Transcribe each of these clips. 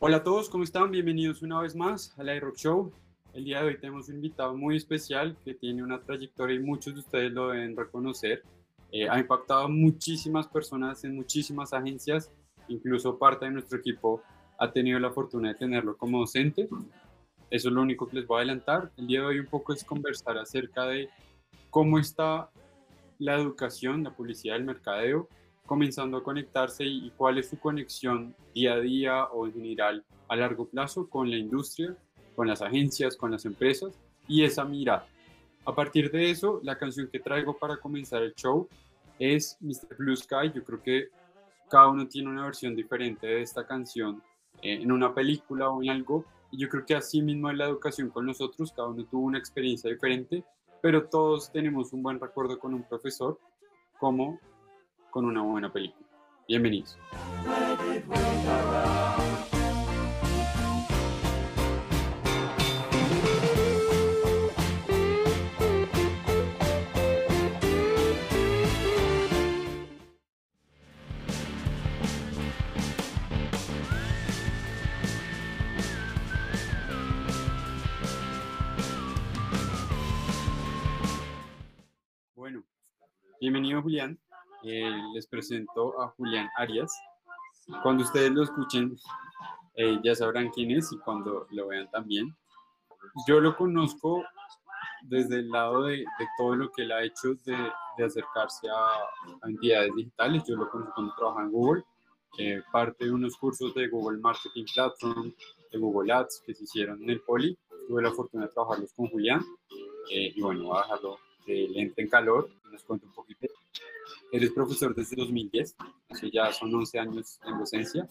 Hola a todos, ¿cómo están? Bienvenidos una vez más a la iRock Show. El día de hoy tenemos un invitado muy especial que tiene una trayectoria y muchos de ustedes lo deben reconocer. Eh, ha impactado a muchísimas personas en muchísimas agencias, incluso parte de nuestro equipo ha tenido la fortuna de tenerlo como docente. Eso es lo único que les voy a adelantar. El día de hoy un poco es conversar acerca de cómo está la educación, la publicidad, el mercadeo comenzando a conectarse y, cuál es su conexión día a día o en general a largo plazo con la industria, con las agencias, con las empresas y esa mirada. A partir de eso, la canción que traigo para comenzar el show es Mr. Blue Sky. Yo creo que cada uno tiene una versión diferente de esta canción eh, en una película o en algo. Y yo creo que así mismo es la educación con nosotros. Cada uno tuvo una experiencia diferente, pero todos tenemos un buen recuerdo con un profesor, como con una buena película. Bienvenidos. Bueno, bienvenido Julián. Eh, les presento a Julián Arias. Cuando ustedes lo escuchen, eh, ya sabrán quién es y cuando lo vean también. Yo lo conozco desde el lado de, todo lo que él ha hecho de, acercarse a, entidades digitales. Yo lo conozco cuando trabaja en Google, eh, parte de unos cursos de Google Marketing Platform, de Google Ads que se hicieron en el Poli. Tuve la fortuna de trabajarlos con Julián y bueno, voy a dejarlo que entre en calor nos cuente un poquito Eres profesor desde 2010, así ya son 11 años en docencia,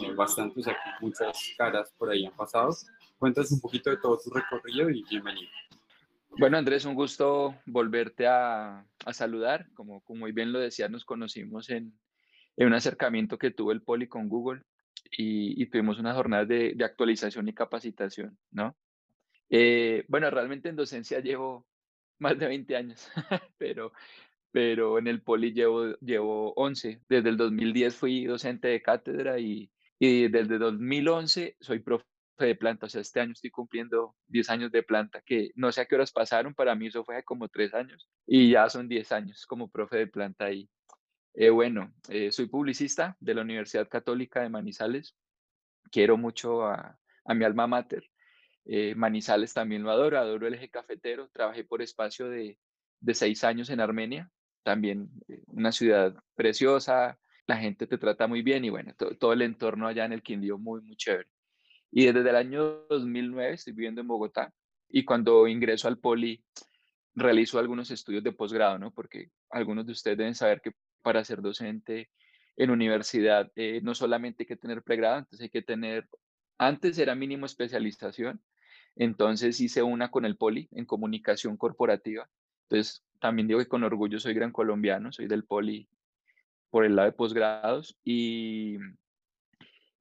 eh, bastantes, aquí muchas caras por ahí han pasado. Cuéntanos un poquito de todo tu recorrido y bienvenido. Bueno, Andrés, un gusto volverte a, a saludar. Como, como muy bien lo decías, nos conocimos en, en, un acercamiento que tuvo el Poli con Google y, y tuvimos una jornada de, de, actualización y capacitación, ¿no? Eh, bueno, realmente en docencia llevo más de 20 años, pero, pero en el poli llevo, llevo 11. Desde el 2010 fui docente de cátedra y, y desde 2011 soy profe de planta. O sea, este año estoy cumpliendo 10 años de planta, que no sé a qué horas pasaron, para mí eso fue como 3 años y ya son 10 años como profe de planta ahí. Eh, bueno, eh, soy publicista de la Universidad Católica de Manizales. Quiero mucho a, a mi alma mater. Eh, Manizales también lo adoro, adoro el eje cafetero. Trabajé por espacio de, seis años en Armenia también eh, una ciudad preciosa, la gente te trata muy bien y bueno, todo el entorno allá en el Quindío muy, muy chévere. Y desde el año 2009 estoy viviendo en Bogotá y cuando ingreso al Poli realizo algunos estudios de posgrado, ¿no? Porque algunos de ustedes deben saber que para ser docente en universidad eh, no solamente hay que tener pregrado, antes hay que tener, antes era mínimo especialización, entonces hice una con el Poli en comunicación corporativa. Entonces también digo que con orgullo soy gran colombiano, soy del Poli por el lado de posgrados y,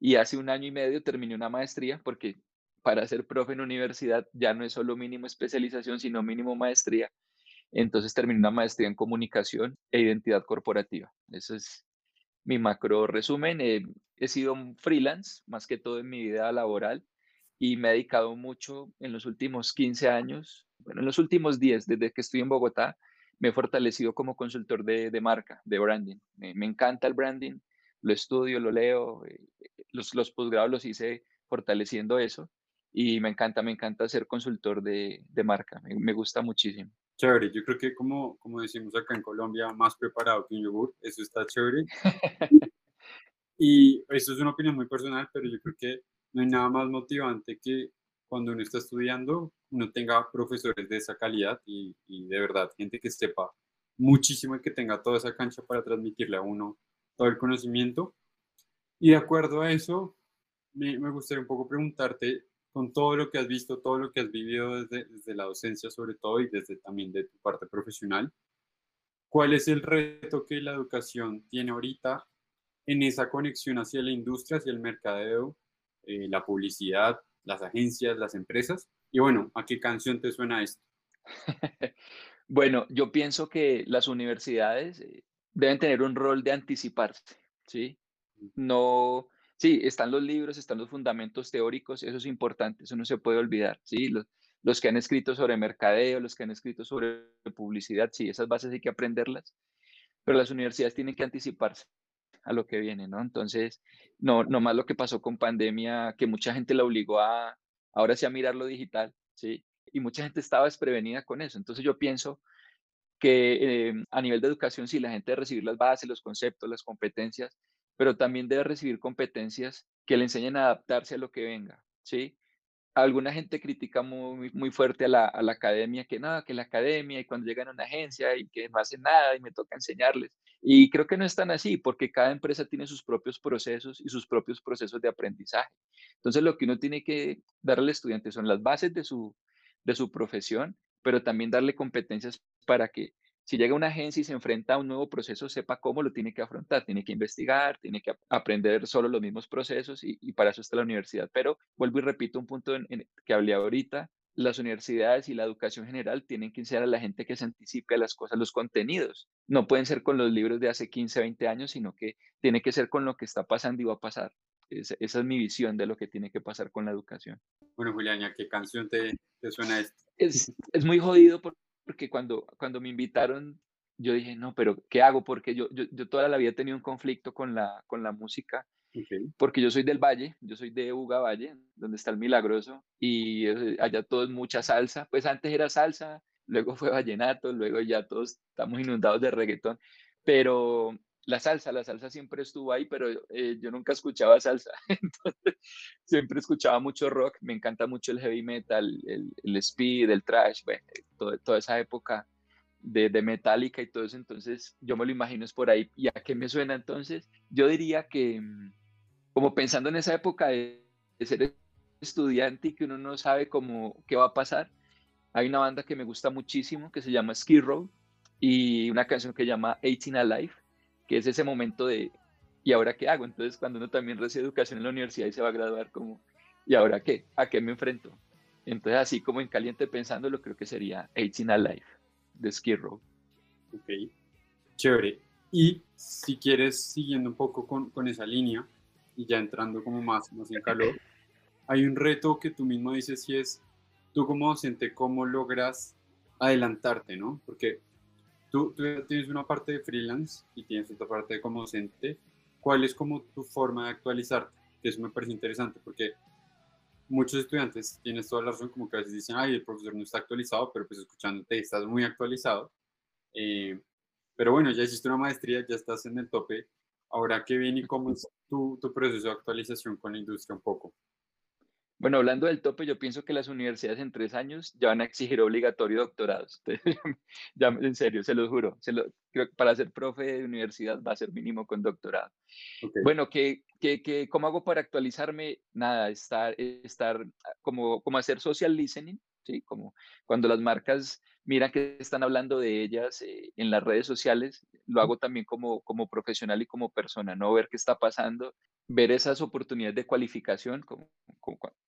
y hace un año y medio terminé una maestría porque para ser profe en universidad ya no es solo mínimo especialización, sino mínimo maestría. Entonces terminé una maestría en comunicación e identidad corporativa. Ese es mi macro resumen. he sido un freelance más que todo en mi vida laboral y me he dedicado mucho en los últimos 15 años, bueno, en los últimos 10, desde que estoy en Bogotá, me he fortalecido como consultor de, de marca, de branding. Me, me, encanta el branding, lo estudio, lo leo, eh, los, los posgrados los hice fortaleciendo eso y me encanta, me encanta ser consultor de, de marca, me, me, gusta muchísimo. Chévere, yo creo que como, como decimos acá en Colombia, más preparado que un yogur, eso está chévere. y eso es una opinión muy personal, pero yo creo que no hay nada más motivante que cuando uno está estudiando, uno tenga profesores de esa calidad y, de verdad, gente que sepa muchísimo y que tenga toda esa cancha para transmitirle a uno todo el conocimiento. Y de acuerdo a eso, me, me gustaría un poco preguntarte, con todo lo que has visto, todo lo que has vivido desde, desde la docencia sobre todo y desde también de tu parte profesional, ¿cuál es el reto que la educación tiene ahorita en esa conexión hacia la industria, hacia el mercadeo, eh, la publicidad, las agencias, las empresas. Y bueno, ¿a qué canción te suena esto? bueno, yo pienso que las universidades eh, deben tener un rol de anticiparse, ¿sí? No, sí, están los libros, están los fundamentos teóricos, eso es importante, eso no se puede olvidar, ¿sí? Los, los que han escrito sobre mercadeo, los que han escrito sobre publicidad, sí, esas bases hay que aprenderlas, pero las universidades tienen que anticiparse a lo que viene, ¿no? Entonces, no, no más lo que pasó con pandemia, que mucha gente la obligó a, ahora sí a mirar lo digital, ¿sí? Y mucha gente estaba desprevenida con eso. Entonces yo pienso que em, a nivel de educación, sí, la gente debe recibir las bases, los conceptos, las competencias, pero también debe recibir competencias que le enseñen a adaptarse a lo que venga, ¿sí? Alguna gente critica muy, muy fuerte a la, a la academia, que nada, que la academia y cuando llegan a una agencia y que no hacen nada y me toca enseñarles. Y creo que no es tan así, porque cada empresa tiene sus propios procesos y sus propios procesos de aprendizaje. Entonces, lo que uno tiene que darle al estudiante son las bases de su, de su profesión, pero también darle competencias para que si llega una agencia y se enfrenta a un nuevo proceso, sepa cómo lo tiene que afrontar, tiene que investigar, tiene que aprender solo los mismos procesos y, para eso está la universidad. Pero vuelvo y repito un punto en, que hablé ahorita, las universidades y la educación general tienen que enseñar a la gente que se anticipe a las cosas, los contenidos. No pueden ser con los libros de hace 15, 20 años, sino que tiene que ser con lo que está pasando y va a pasar. esa es mi visión de lo que tiene que pasar con la educación. Bueno, Julián, qué canción te, te suena esto? Es, es muy jodido porque porque cuando, cuando me invitaron, yo dije, no, pero ¿qué hago? Porque yo, yo, yo toda la vida he tenido un conflicto con la, con la música, porque yo soy del Valle, yo soy de Uga Valle, donde está el Milagroso, y eh, allá todo es mucha salsa, pues antes era salsa, luego fue vallenato, luego ya todos estamos inundados de reggaetón, pero la salsa, la salsa siempre estuvo ahí, pero eh, yo nunca escuchaba salsa, siempre escuchaba mucho rock, me encanta mucho el heavy metal, el, speed, el trash, bueno, toda esa época de, de Metallica y todo eso, entonces yo me lo imagino es por ahí. ¿Y a qué me suena entonces? Yo diría que, mm, como pensando en esa época de, ser estudiante y que uno no sabe cómo, qué va a pasar, hay una banda que me gusta muchísimo que se llama Ski Row y una canción que se llama 18 Alive que es ese momento de, ¿y ahora qué hago? Entonces, cuando uno también recibe educación en la universidad y se va a graduar, como, ¿y ahora qué? ¿A qué me enfrento? Entonces, así como en caliente pensándolo, creo que sería 18 Alive de Skid Row. Ok, chévere. Y si quieres, siguiendo un poco con, con esa línea y ya entrando como más, más en calor, hay un reto que tú mismo dices y es, tú como docente, ¿cómo logras adelantarte, no? Porque Tú, tienes una parte de freelance y tienes otra parte de como docente. ¿Cuál es como tu forma de actualizarte? Que eso me parece interesante porque muchos estudiantes, tienes toda la razón, como que a veces dicen, ay, el profesor no está actualizado, pero pues escuchándote estás muy actualizado. Eh, pero bueno, ya hiciste una maestría, ya estás en el tope. Ahora, ¿qué viene y cómo es tu, tu proceso de actualización con la industria un poco? Bueno, hablando del tope, yo pienso que las universidades en tres años ya van a exigir obligatorio doctorados. ya, en serio, se lo juro. Se lo, creo que para ser profe de universidad va a ser mínimo con doctorado. Bueno, ¿qué, qué, qué, cómo hago para actualizarme? Nada, estar, estar como, como hacer social listening, ¿sí? Como cuando las marcas miran que están hablando de ellas eh, en las redes sociales, lo hago también como, como profesional y como persona, ¿no? Ver qué está pasando, ver esas oportunidades de cualificación, como,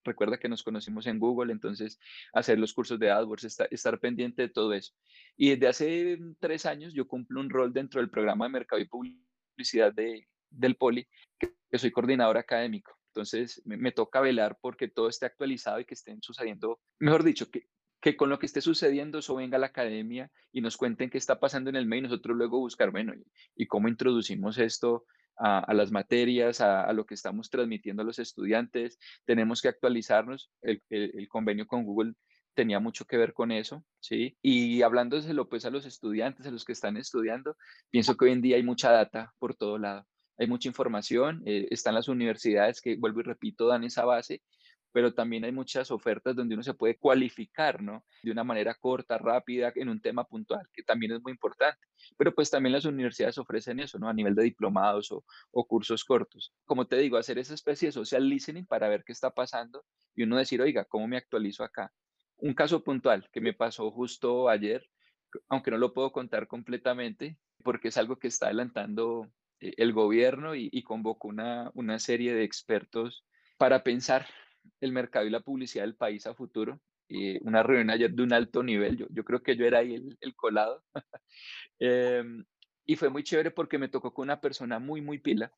recuerda que nos conocimos en Google, entonces hacer los cursos de AdWords, estar, pendiente de todo eso. Y desde hace tres años yo cumplo un rol dentro del programa de mercado y publicidad de, del Poli, que, soy coordinador académico. Entonces me, toca velar porque todo esté actualizado y que estén sucediendo, mejor dicho, que, que con lo que esté sucediendo eso venga a la academia y nos cuenten qué está pasando en el medio y nosotros luego buscar, bueno, y, cómo introducimos esto a, las materias, a, lo que estamos transmitiendo a los estudiantes. Tenemos que actualizarnos. El, convenio con Google tenía mucho que ver con eso, ¿sí? Y hablándoselo pues a los estudiantes, a los que están estudiando, pienso que hoy en día hay mucha data por todo lado. Hay mucha información, eh, están las universidades que, vuelvo y repito, dan esa base pero también hay muchas ofertas donde uno se puede cualificar, ¿no? De una manera corta, rápida, en un tema puntual, que también es muy importante. Pero pues también las universidades ofrecen eso, ¿no? A nivel de diplomados o, o cursos cortos. Como te digo, hacer esa especie de social listening para ver qué está pasando y uno decir, oiga, ¿cómo me actualizo acá? Un caso puntual que me pasó justo ayer, aunque no lo puedo contar completamente, porque es algo que está adelantando eh, el gobierno y, y convocó una, una serie de expertos para pensar el mercado y la publicidad del país a futuro. y una reunión ayer de un alto nivel, yo, yo creo que yo era ahí el, el colado. Em, y fue muy chévere porque me tocó con una persona muy, muy pila,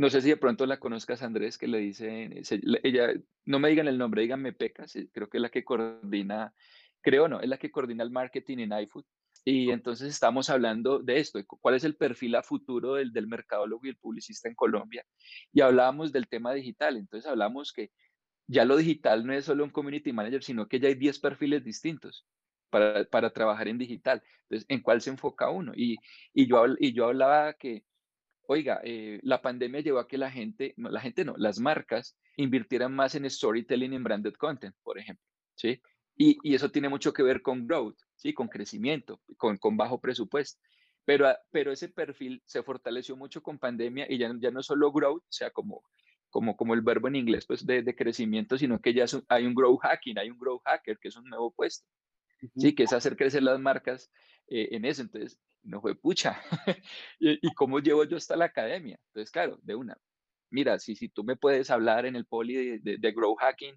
no sé si de pronto la conozcas, Andrés, que le dice, ella, no me digan el nombre, díganme Pecas, creo que es la que coordina, creo no, es la que coordina el marketing en iFood. Y entonces estamos hablando de esto, cuál es el perfil a futuro del, del mercadólogo y el publicista en Colombia. Y hablábamos del tema digital, entonces hablamos que ya lo digital no es solo un community manager, sino que ya hay 10 perfiles distintos para, para trabajar en digital. Entonces, ¿en cuál se enfoca uno? Y, y, yo, y yo hablaba que oiga, eh, la pandemia llevó a que la gente, no, la gente no, las marcas invirtieran más en storytelling en branded content, por ejemplo, ¿sí? Y, y eso tiene mucho que ver con growth, ¿sí? Con crecimiento, con, con bajo presupuesto. Pero, ah, pero ese perfil se fortaleció mucho con pandemia y ya, ya no solo growth, o sea, como, como, como el verbo en inglés, pues de, de crecimiento, sino que ya hay un growth hacking, hay un growth hacker, que es un nuevo puesto, ¿sí? Que es hacer crecer las marcas eh, en eso. Entonces, no fue pucha. ¿Y, cómo llevo yo hasta la academia? Entonces, claro, de una. Mira, si, si tú me puedes hablar en el poli de, de, Grow Hacking,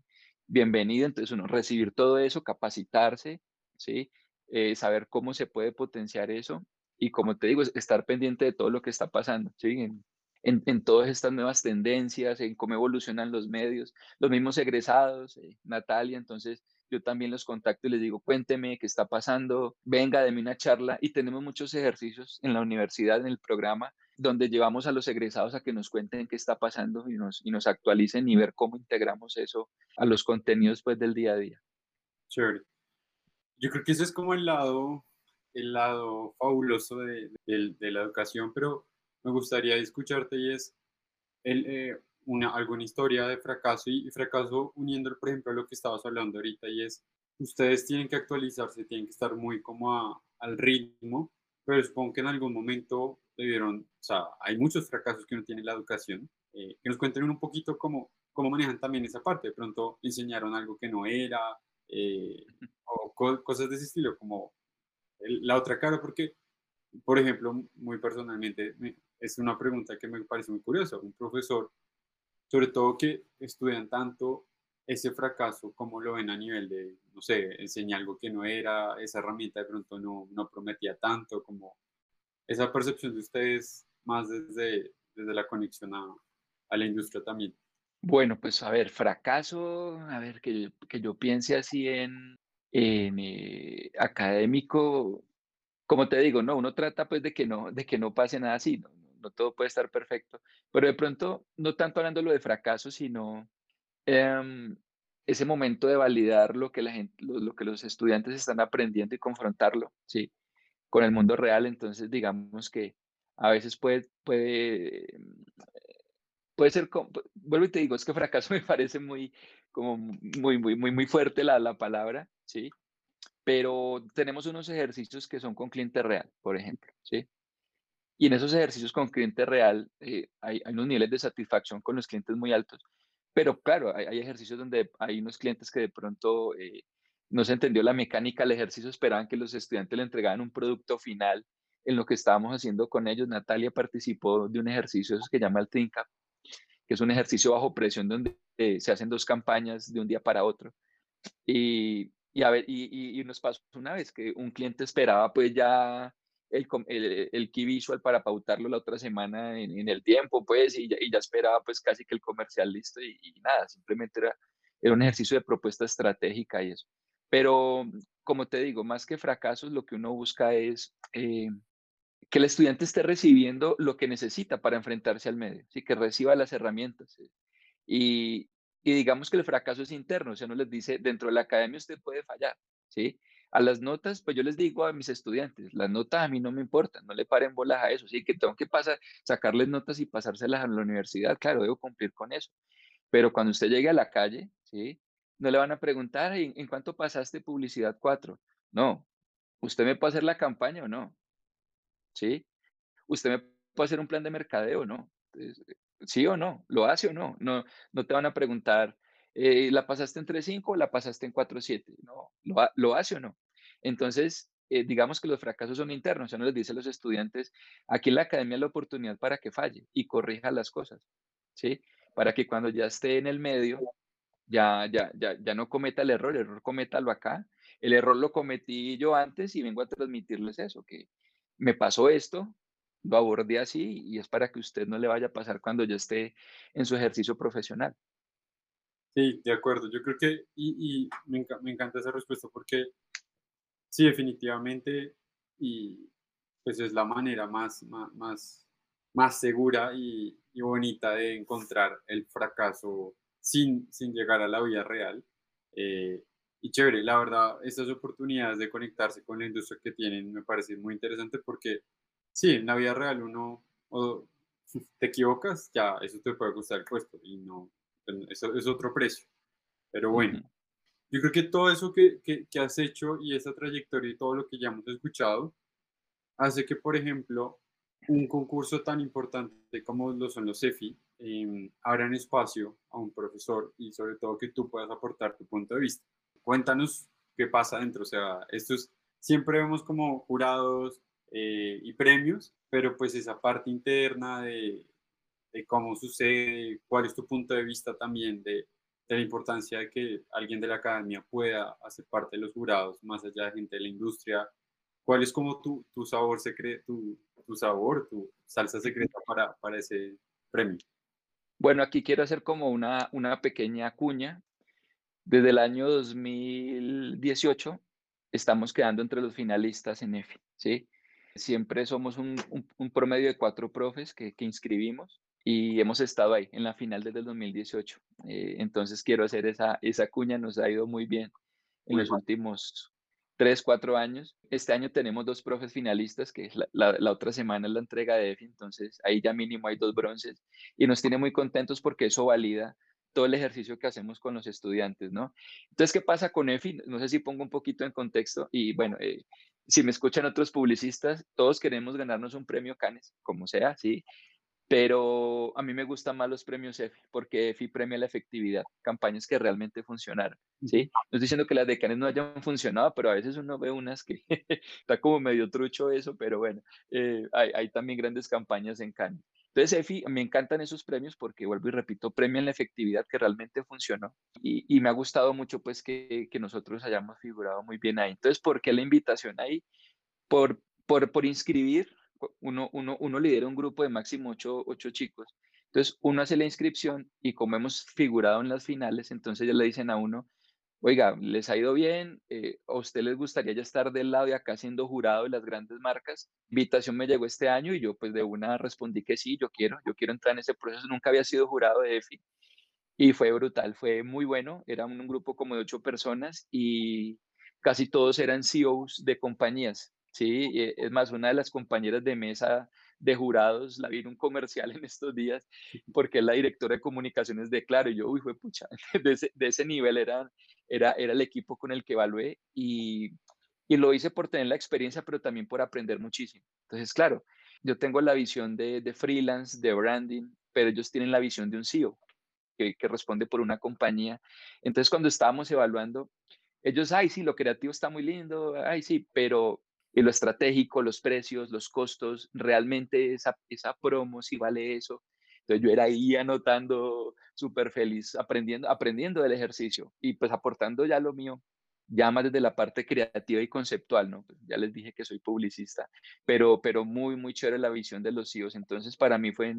bienvenido. Entonces, uno, recibir todo eso, capacitarse, ¿sí? Eh, saber cómo se puede potenciar eso. Y como te digo, estar pendiente de todo lo que está pasando, ¿sí? En, en, todas estas nuevas tendencias, en cómo evolucionan los medios, los mismos egresados, eh, Natalia, entonces yo también los contacto y les digo, cuénteme qué está pasando, venga, deme una charla y tenemos muchos ejercicios en la universidad, en el programa, donde llevamos a los egresados a que nos cuenten qué está pasando y nos, y nos actualicen y ver cómo integramos eso a los contenidos pues, del día a día. Chévere. Yo creo que ese es como el lado, el lado fabuloso de, de, la educación, pero me gustaría escucharte y es, el, eh, una, alguna historia de fracaso y, fracaso uniendo, por ejemplo, a lo que estabas hablando ahorita y es, ustedes tienen que actualizarse, tienen que estar muy como al ritmo, pero supongo que en algún momento debieron, o sea, hay muchos fracasos que no tiene la educación, eh, que nos cuenten un poquito cómo, cómo manejan también esa parte, de pronto enseñaron algo que no era, eh, o cosas de ese estilo, como la otra cara, porque, por ejemplo, muy personalmente, es una pregunta que me parece muy curiosa, un profesor sobre todo que estudian tanto ese fracaso como lo ven a nivel de, no sé, enseñar algo que no era, esa herramienta de pronto no, no prometía tanto, como esa percepción de ustedes más desde, desde la conexión a, a la industria también. Bueno, pues a ver, fracaso, a ver, que, que yo piense así en, en eh, académico, como te digo, no, uno trata pues de que no, de que no pase nada así, ¿no? todo puede estar perfecto, pero de pronto, no tanto hablando lo de fracaso, sino em, ese momento de validar lo, que los estudiantes están aprendiendo y confrontarlo, ¿sí? Con el mundo real, entonces digamos que a veces puede, puede, puede ser, vuelvo y te digo, es que fracaso me parece muy, como muy, muy, muy, muy fuerte la, la palabra, ¿sí? Pero tenemos unos ejercicios que son con cliente real, por ejemplo, ¿sí? Y en esos ejercicios con cliente real eh, hay, hay, unos niveles de satisfacción con los clientes muy altos. Pero claro, hay, ejercicios donde hay unos clientes que de pronto eh, no se entendió la mecánica del ejercicio, esperaban que los estudiantes le entregaran un producto final en lo que estábamos haciendo con ellos. Natalia participó de un ejercicio que se llama el Trinca, que es un ejercicio bajo presión donde eh, se hacen dos campañas de un día para otro. Y, y, a ver, y, y, nos pasó una vez que un cliente esperaba pues ya el, el, el, key visual para pautarlo la otra semana en, el tiempo, pues, y ya, y ya, esperaba pues casi que el comercial listo y, nada, simplemente era, era un ejercicio de propuesta estratégica y eso. Pero, como te digo, más que fracasos, lo que uno busca es eh, que el estudiante esté recibiendo lo que necesita para enfrentarse al medio, ¿sí? que reciba las herramientas. Y, y digamos que el fracaso es interno, o sea, uno les dice, dentro de la academia usted puede fallar, ¿sí? A las notas, pues yo les digo a mis estudiantes, las notas a mí no me importan, no le paren bolas a eso, sí, que tengo que pasar, sacarles notas y pasárselas a la universidad, claro, debo cumplir con eso. Pero cuando usted llegue a la calle, sí, no le van a preguntar, ¿en, cuánto pasaste publicidad 4? No, ¿usted me puede hacer la campaña o no? ¿Sí? ¿Usted me puede hacer un plan de mercadeo o no? ¿Sí o no? ¿Lo hace o no? No, no te van a preguntar, eh, ¿la pasaste en 3.5 o la pasaste en 4.7? No, ¿lo, ¿lo, hace o no? Entonces, eh, digamos que los fracasos son internos, ya no les dice a los estudiantes, aquí en la academia es la oportunidad para que falle y corrija las cosas, ¿sí? Para que cuando ya esté en el medio, ya, ya, ya, ya no cometa el error, el error cométalo acá. El error lo cometí yo antes y vengo a transmitirles eso, que me pasó esto, lo abordé así y es para que usted no le vaya a pasar cuando ya esté en su ejercicio profesional. Sí, de acuerdo. Yo creo que, y, me, me, encanta esa respuesta porque sí, definitivamente, y pues es la manera más, más, más, segura y, y, bonita de encontrar el fracaso sin, sin llegar a la vida real. Eh, y chévere, la verdad, estas oportunidades de conectarse con la industria que tienen me parece muy interesante porque sí, en la vida real uno o te equivocas, ya eso te puede gustar el puesto y no, eso es otro precio. Pero bueno, yo creo que todo eso que, que, que, has hecho y esa trayectoria y todo lo que ya hemos escuchado hace que, por ejemplo, un concurso tan importante como lo son los CEFI eh, abran espacio a un profesor y sobre todo que tú puedas aportar tu punto de vista. Cuéntanos qué pasa dentro, o sea, estos siempre vemos como jurados eh, y premios, pero pues esa parte interna de, de, cómo sucede, cuál es tu punto de vista también de, de, la importancia de que alguien de la academia pueda hacer parte de los jurados, más allá de gente de la industria, cuál es como tu, tu sabor secreto, tu, tu sabor, tu salsa secreta para, para ese premio. Bueno, aquí quiero hacer como una, una pequeña cuña. Desde el año 2018 estamos quedando entre los finalistas en EFI, ¿sí? Siempre somos un, un, promedio de cuatro profes que, que, inscribimos y hemos estado ahí en la final desde el 2018. Eh, entonces quiero hacer esa, esa cuña, nos ha ido muy bien en muy los bien. últimos tres, cuatro años. Este año tenemos dos profes finalistas, que la, la, la, otra semana es la entrega de EFI, entonces ahí ya mínimo hay dos bronces y nos tiene muy contentos porque eso valida todo el ejercicio que hacemos con los estudiantes, ¿no? Entonces, ¿qué pasa con EFI? No sé si pongo un poquito en contexto y bueno, eh, si me escuchan otros publicistas, todos queremos ganarnos un premio Canes, como sea, ¿sí? pero a mí me gustan más los premios EFI, porque EFI premia la efectividad, campañas que realmente funcionaron, ¿sí? No estoy diciendo que las de Canes no hayan funcionado, pero a veces uno ve unas que está como medio trucho eso, pero bueno, eh, hay, hay, también grandes campañas en Canes. Entonces, EFI, me encantan esos premios porque, vuelvo y repito, premian la efectividad que realmente funcionó y, me ha gustado mucho pues que, que, nosotros hayamos figurado muy bien ahí. Entonces, ¿por qué la invitación ahí? Por, por, por inscribir uno, uno, uno lidera un grupo de máximo ocho, ocho chicos. Entonces, uno hace la inscripción y como hemos figurado en las finales, entonces ya le dicen a uno, oiga, les ha ido bien, eh, a usted les gustaría ya estar del lado de acá siendo jurado de las grandes marcas. Invitación me llegó este año y yo pues de una respondí que sí, yo quiero, yo quiero entrar en ese proceso. Nunca había sido jurado de EFI y fue brutal, fue muy bueno. Era un, un grupo como de ocho personas y casi todos eran CEOs de compañías. Sí, eh, es más, una de las compañeras de mesa de jurados la vi en un comercial en estos días porque es la directora de comunicaciones de Claro y yo, uy, fue pucha, de ese, de ese nivel era, era, era el equipo con el que evalué y, y lo hice por tener la experiencia, pero también por aprender muchísimo. Entonces, claro, yo tengo la visión de, de freelance, de branding, pero ellos tienen la visión de un CEO que, que responde por una compañía. Entonces, cuando estábamos evaluando, ellos, ay, sí, lo creativo está muy lindo, ay, sí, pero y lo estratégico, los precios, los costos, realmente esa, esa promo, si vale eso. Entonces yo era ahí anotando súper feliz, aprendiendo, aprendiendo del ejercicio y pues aportando ya lo mío, ya más desde la parte creativa y conceptual, ¿no? Pues ya les dije que soy publicista, pero, pero muy, muy chévere la visión de los CEOs. Entonces para mí fue,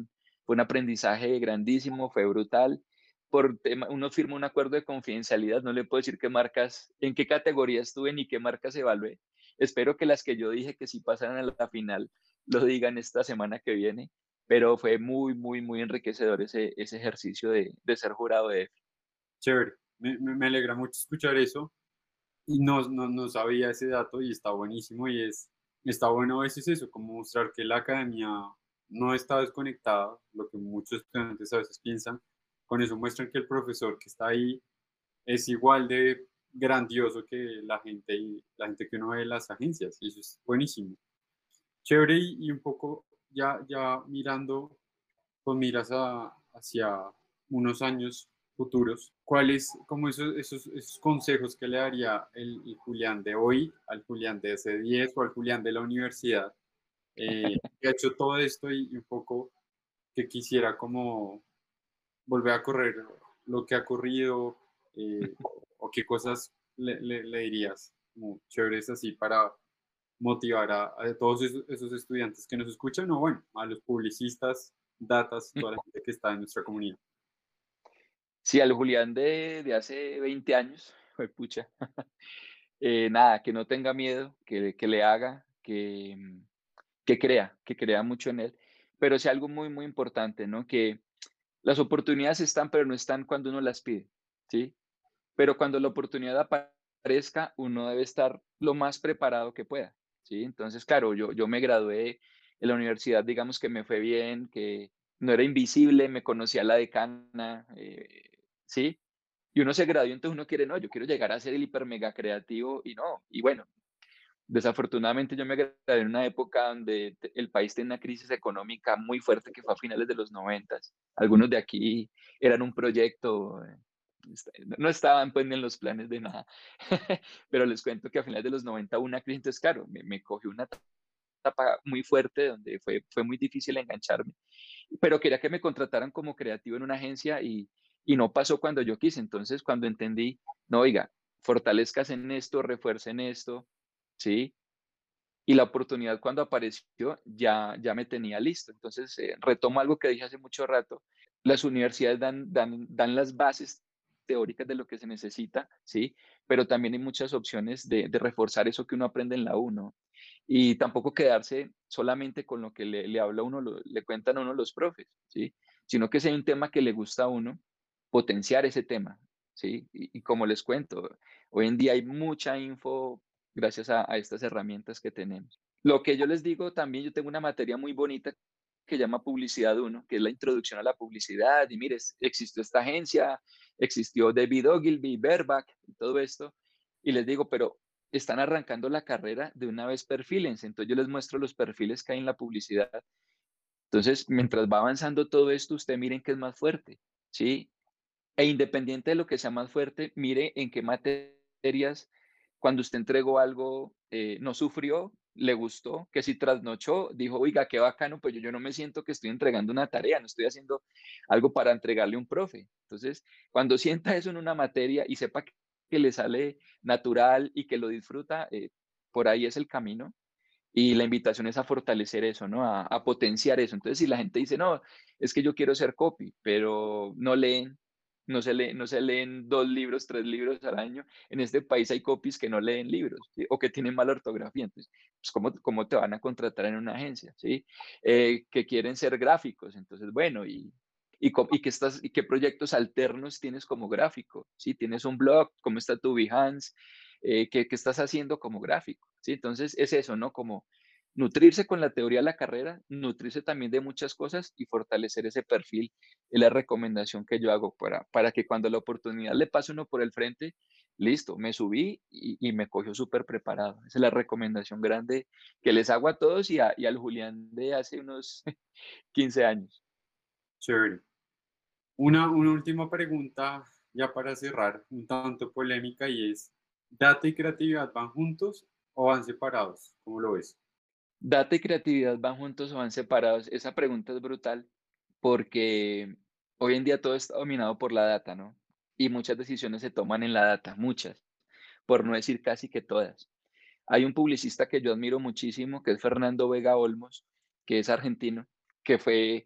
un aprendizaje grandísimo, fue brutal. Por tema, uno firma un acuerdo de confidencialidad, no le puedo decir qué marcas, en qué categoría estuve ni qué marcas evalué, Espero que las que yo dije que si pasaran a la final lo digan esta semana que viene, pero fue muy, muy, muy enriquecedor ese, ese ejercicio de, de ser jurado de EFI. Chévere, me, me, alegra mucho escuchar eso y no, no, no, sabía ese dato y está buenísimo y es, está bueno a veces eso, como mostrar que la academia no está desconectada, lo que muchos estudiantes a veces piensan, con eso muestran que el profesor que está ahí es igual de grandioso que la gente y la gente que uno ve en las agencias y eso es buenísimo. Chévere y, un poco ya, ya mirando con miras a, hacia unos años futuros, ¿cuáles como esos, esos, esos, consejos que le daría el, el, Julián de hoy al Julián de ese 10 o al Julián de la universidad eh, que ha hecho todo esto y, y un poco que quisiera como volver a correr lo que ha corrido, eh, o qué cosas le, le, le dirías como chéveres así para motivar a, todos esos, estudiantes que nos escuchan o bueno, a los publicistas, datas, toda la gente que está en nuestra comunidad. Sí, al Julián de, de hace 20 años, fue pucha. Eh, nada, que no tenga miedo, que, que le haga, que, que crea, que crea mucho en él. Pero sí algo muy, muy importante, ¿no? Que las oportunidades están, pero no están cuando uno las pide, ¿sí? Pero cuando la oportunidad aparezca, uno debe estar lo más preparado que pueda, ¿sí? Entonces, claro, yo, yo me gradué en la universidad, digamos que me fue bien, que no era invisible, me conocía la decana, eh, ¿sí? Y uno se graduó, entonces uno quiere, no, yo quiero llegar a ser el hiper mega creativo y no. Y bueno, desafortunadamente yo me gradué en una época donde el país tenía una crisis económica muy fuerte que fue a finales de los noventas. Algunos de aquí eran un proyecto, eh, no estaban pues en los planes de nada, pero les cuento que a finales de los 90 una crisis, claro, me, me cogió una etapa muy fuerte donde fue, fue muy difícil engancharme, pero quería que me contrataran como creativo en una agencia y, y no pasó cuando yo quise. Entonces, cuando entendí, no, oiga, fortalezcas en esto, refuercen esto, ¿sí? Y la oportunidad cuando apareció ya, ya me tenía listo. Entonces, eh, retomo algo que dije hace mucho rato. Las universidades dan, dan, dan las bases teóricas de lo que se necesita, ¿sí? Pero también hay muchas opciones de, reforzar eso que uno aprende en la U, ¿no? Y tampoco quedarse solamente con lo que le, habla uno, le cuentan a uno los profes, ¿sí? Sino que hay un tema que le gusta a uno, potenciar ese tema, ¿sí? Y, como les cuento, hoy en día hay mucha info gracias a, estas herramientas que tenemos. Lo que yo les digo también, yo tengo una materia muy bonita que llama Publicidad 1, que es la introducción a la publicidad. Y mire, existió esta agencia, existió David Ogilvy, Baerback todo esto. Y les digo, pero están arrancando la carrera de una vez perfílense. Entonces yo les muestro los perfiles que hay en la publicidad. Entonces, mientras va avanzando todo esto, usted miren qué es más fuerte, ¿sí? E independiente de lo que sea más fuerte, mire en qué materias, cuando usted entregó algo, eh, no sufrió, le gustó, que si trasnochó, dijo, oiga, qué bacano, pues yo, yo no me siento que estoy entregando una tarea, no estoy haciendo algo para entregarle a un profe. Entonces, cuando sienta eso en una materia y sepa que le sale natural y que lo disfruta, eh, por ahí es el camino. Y la invitación es a fortalecer eso, ¿no? A, a, potenciar eso. Entonces, si la gente dice, no, es que yo quiero ser copy, pero no leen, no se, lee, no se leen dos libros, tres libros al año. En este país hay copies que no leen libros o que tienen mala ortografía. Entonces, pues, ¿cómo, ¿cómo, te van a contratar en una agencia? ¿sí? Eh, que quieren ser gráficos. Entonces, bueno, y, y, y, qué estás, y qué proyectos alternos tienes como gráfico. ¿sí? Tienes un blog, ¿cómo está tu Behance? Eh, ¿qué, ¿qué, estás haciendo como gráfico? ¿sí? Entonces, es eso, ¿no? Como nutrirse con la teoría de la carrera, nutrirse también de muchas cosas y fortalecer ese perfil es la recomendación que yo hago para, para que cuando la oportunidad le pase uno por el frente, listo, me subí y, me cogió súper preparado. Esa es la recomendación grande que les hago a todos y, y al Julián de hace unos 15 años. Chévere. Una, una última pregunta ya para cerrar, un tanto polémica y es, ¿data y creatividad van juntos o van separados? ¿Cómo lo ves? ¿Data y creatividad van juntos o van separados? Esa pregunta es brutal porque hoy en día todo está dominado por la data, ¿no? Y muchas decisiones se toman en la data, muchas, por no decir casi que todas. Hay un publicista que yo admiro muchísimo, que es Fernando Vega Olmos, que es argentino, que fue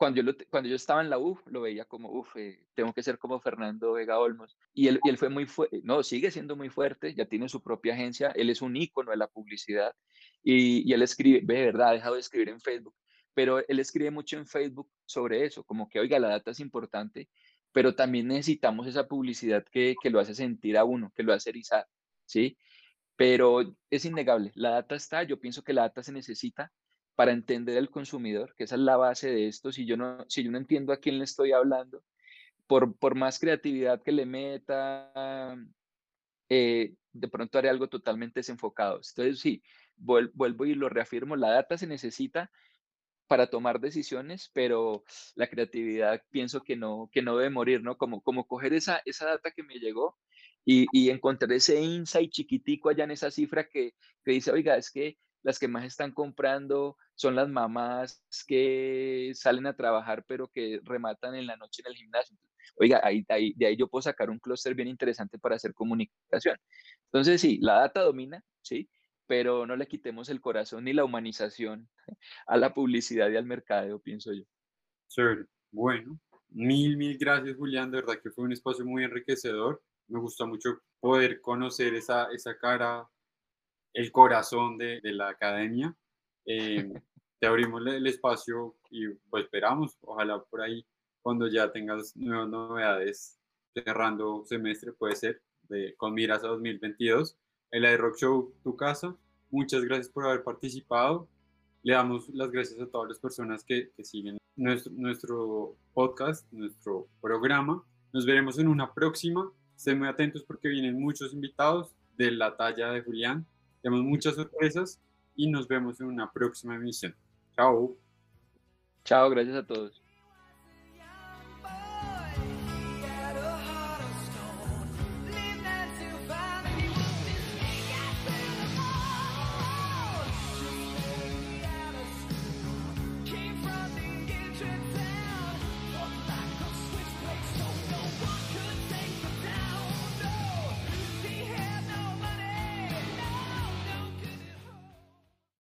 cuando yo, cuando yo estaba en la UF, lo veía como, uff, eh, tengo que ser como Fernando Vega Olmos. Y él, y él fue muy fuerte, no, sigue siendo muy fuerte, ya tiene su propia agencia, él es un ícono de la publicidad y, y él escribe, de verdad, ha dejado de escribir en Facebook, pero él escribe mucho en Facebook sobre eso, como que, oiga, la data es importante, pero también necesitamos esa publicidad que, que lo hace sentir a uno, que lo hace erizar, ¿sí? Pero es innegable, la data está, yo pienso que la data se necesita, para entender al consumidor, que esa es la base de esto. Si yo no, si yo no entiendo a quién le estoy hablando, por, por más creatividad que le meta, eh, de pronto haré algo totalmente desenfocado. Entonces, sí, vuelvo y lo reafirmo, la data se necesita para tomar decisiones, pero la creatividad pienso que no, que no debe morir, ¿no? Como, como coger esa, esa data que me llegó y, y encontrar ese insight chiquitico allá en esa cifra que, que dice, oiga, es que las que más están comprando son las mamás que salen a trabajar pero que rematan en la noche en el gimnasio. Oiga, ahí, ahí, de ahí yo puedo sacar un clúster bien interesante para hacer comunicación. Entonces, sí, la data domina, ¿sí? pero no le quitemos el corazón ni la humanización a la publicidad y al mercadeo, pienso yo. Sí, bueno, mil, mil gracias Julián, de verdad que fue un espacio muy enriquecedor. Me gustó mucho poder conocer esa, esa cara, el corazón de, de la academia. Eh, te abrimos el espacio y pues esperamos, ojalá por ahí cuando ya tengas nuevas novedades cerrando semestre, puede ser, de, con miras a 2022. El Rock Show, tu casa. Muchas gracias por haber participado. Le damos las gracias a todas las personas que, que siguen nuestro, nuestro podcast, nuestro programa. Nos veremos en una próxima. Estén muy atentos porque vienen muchos invitados de la talla de Julián. Tenemos muchas sorpresas y nos vemos en una próxima emisión. Chao. Chao, gracias a todos.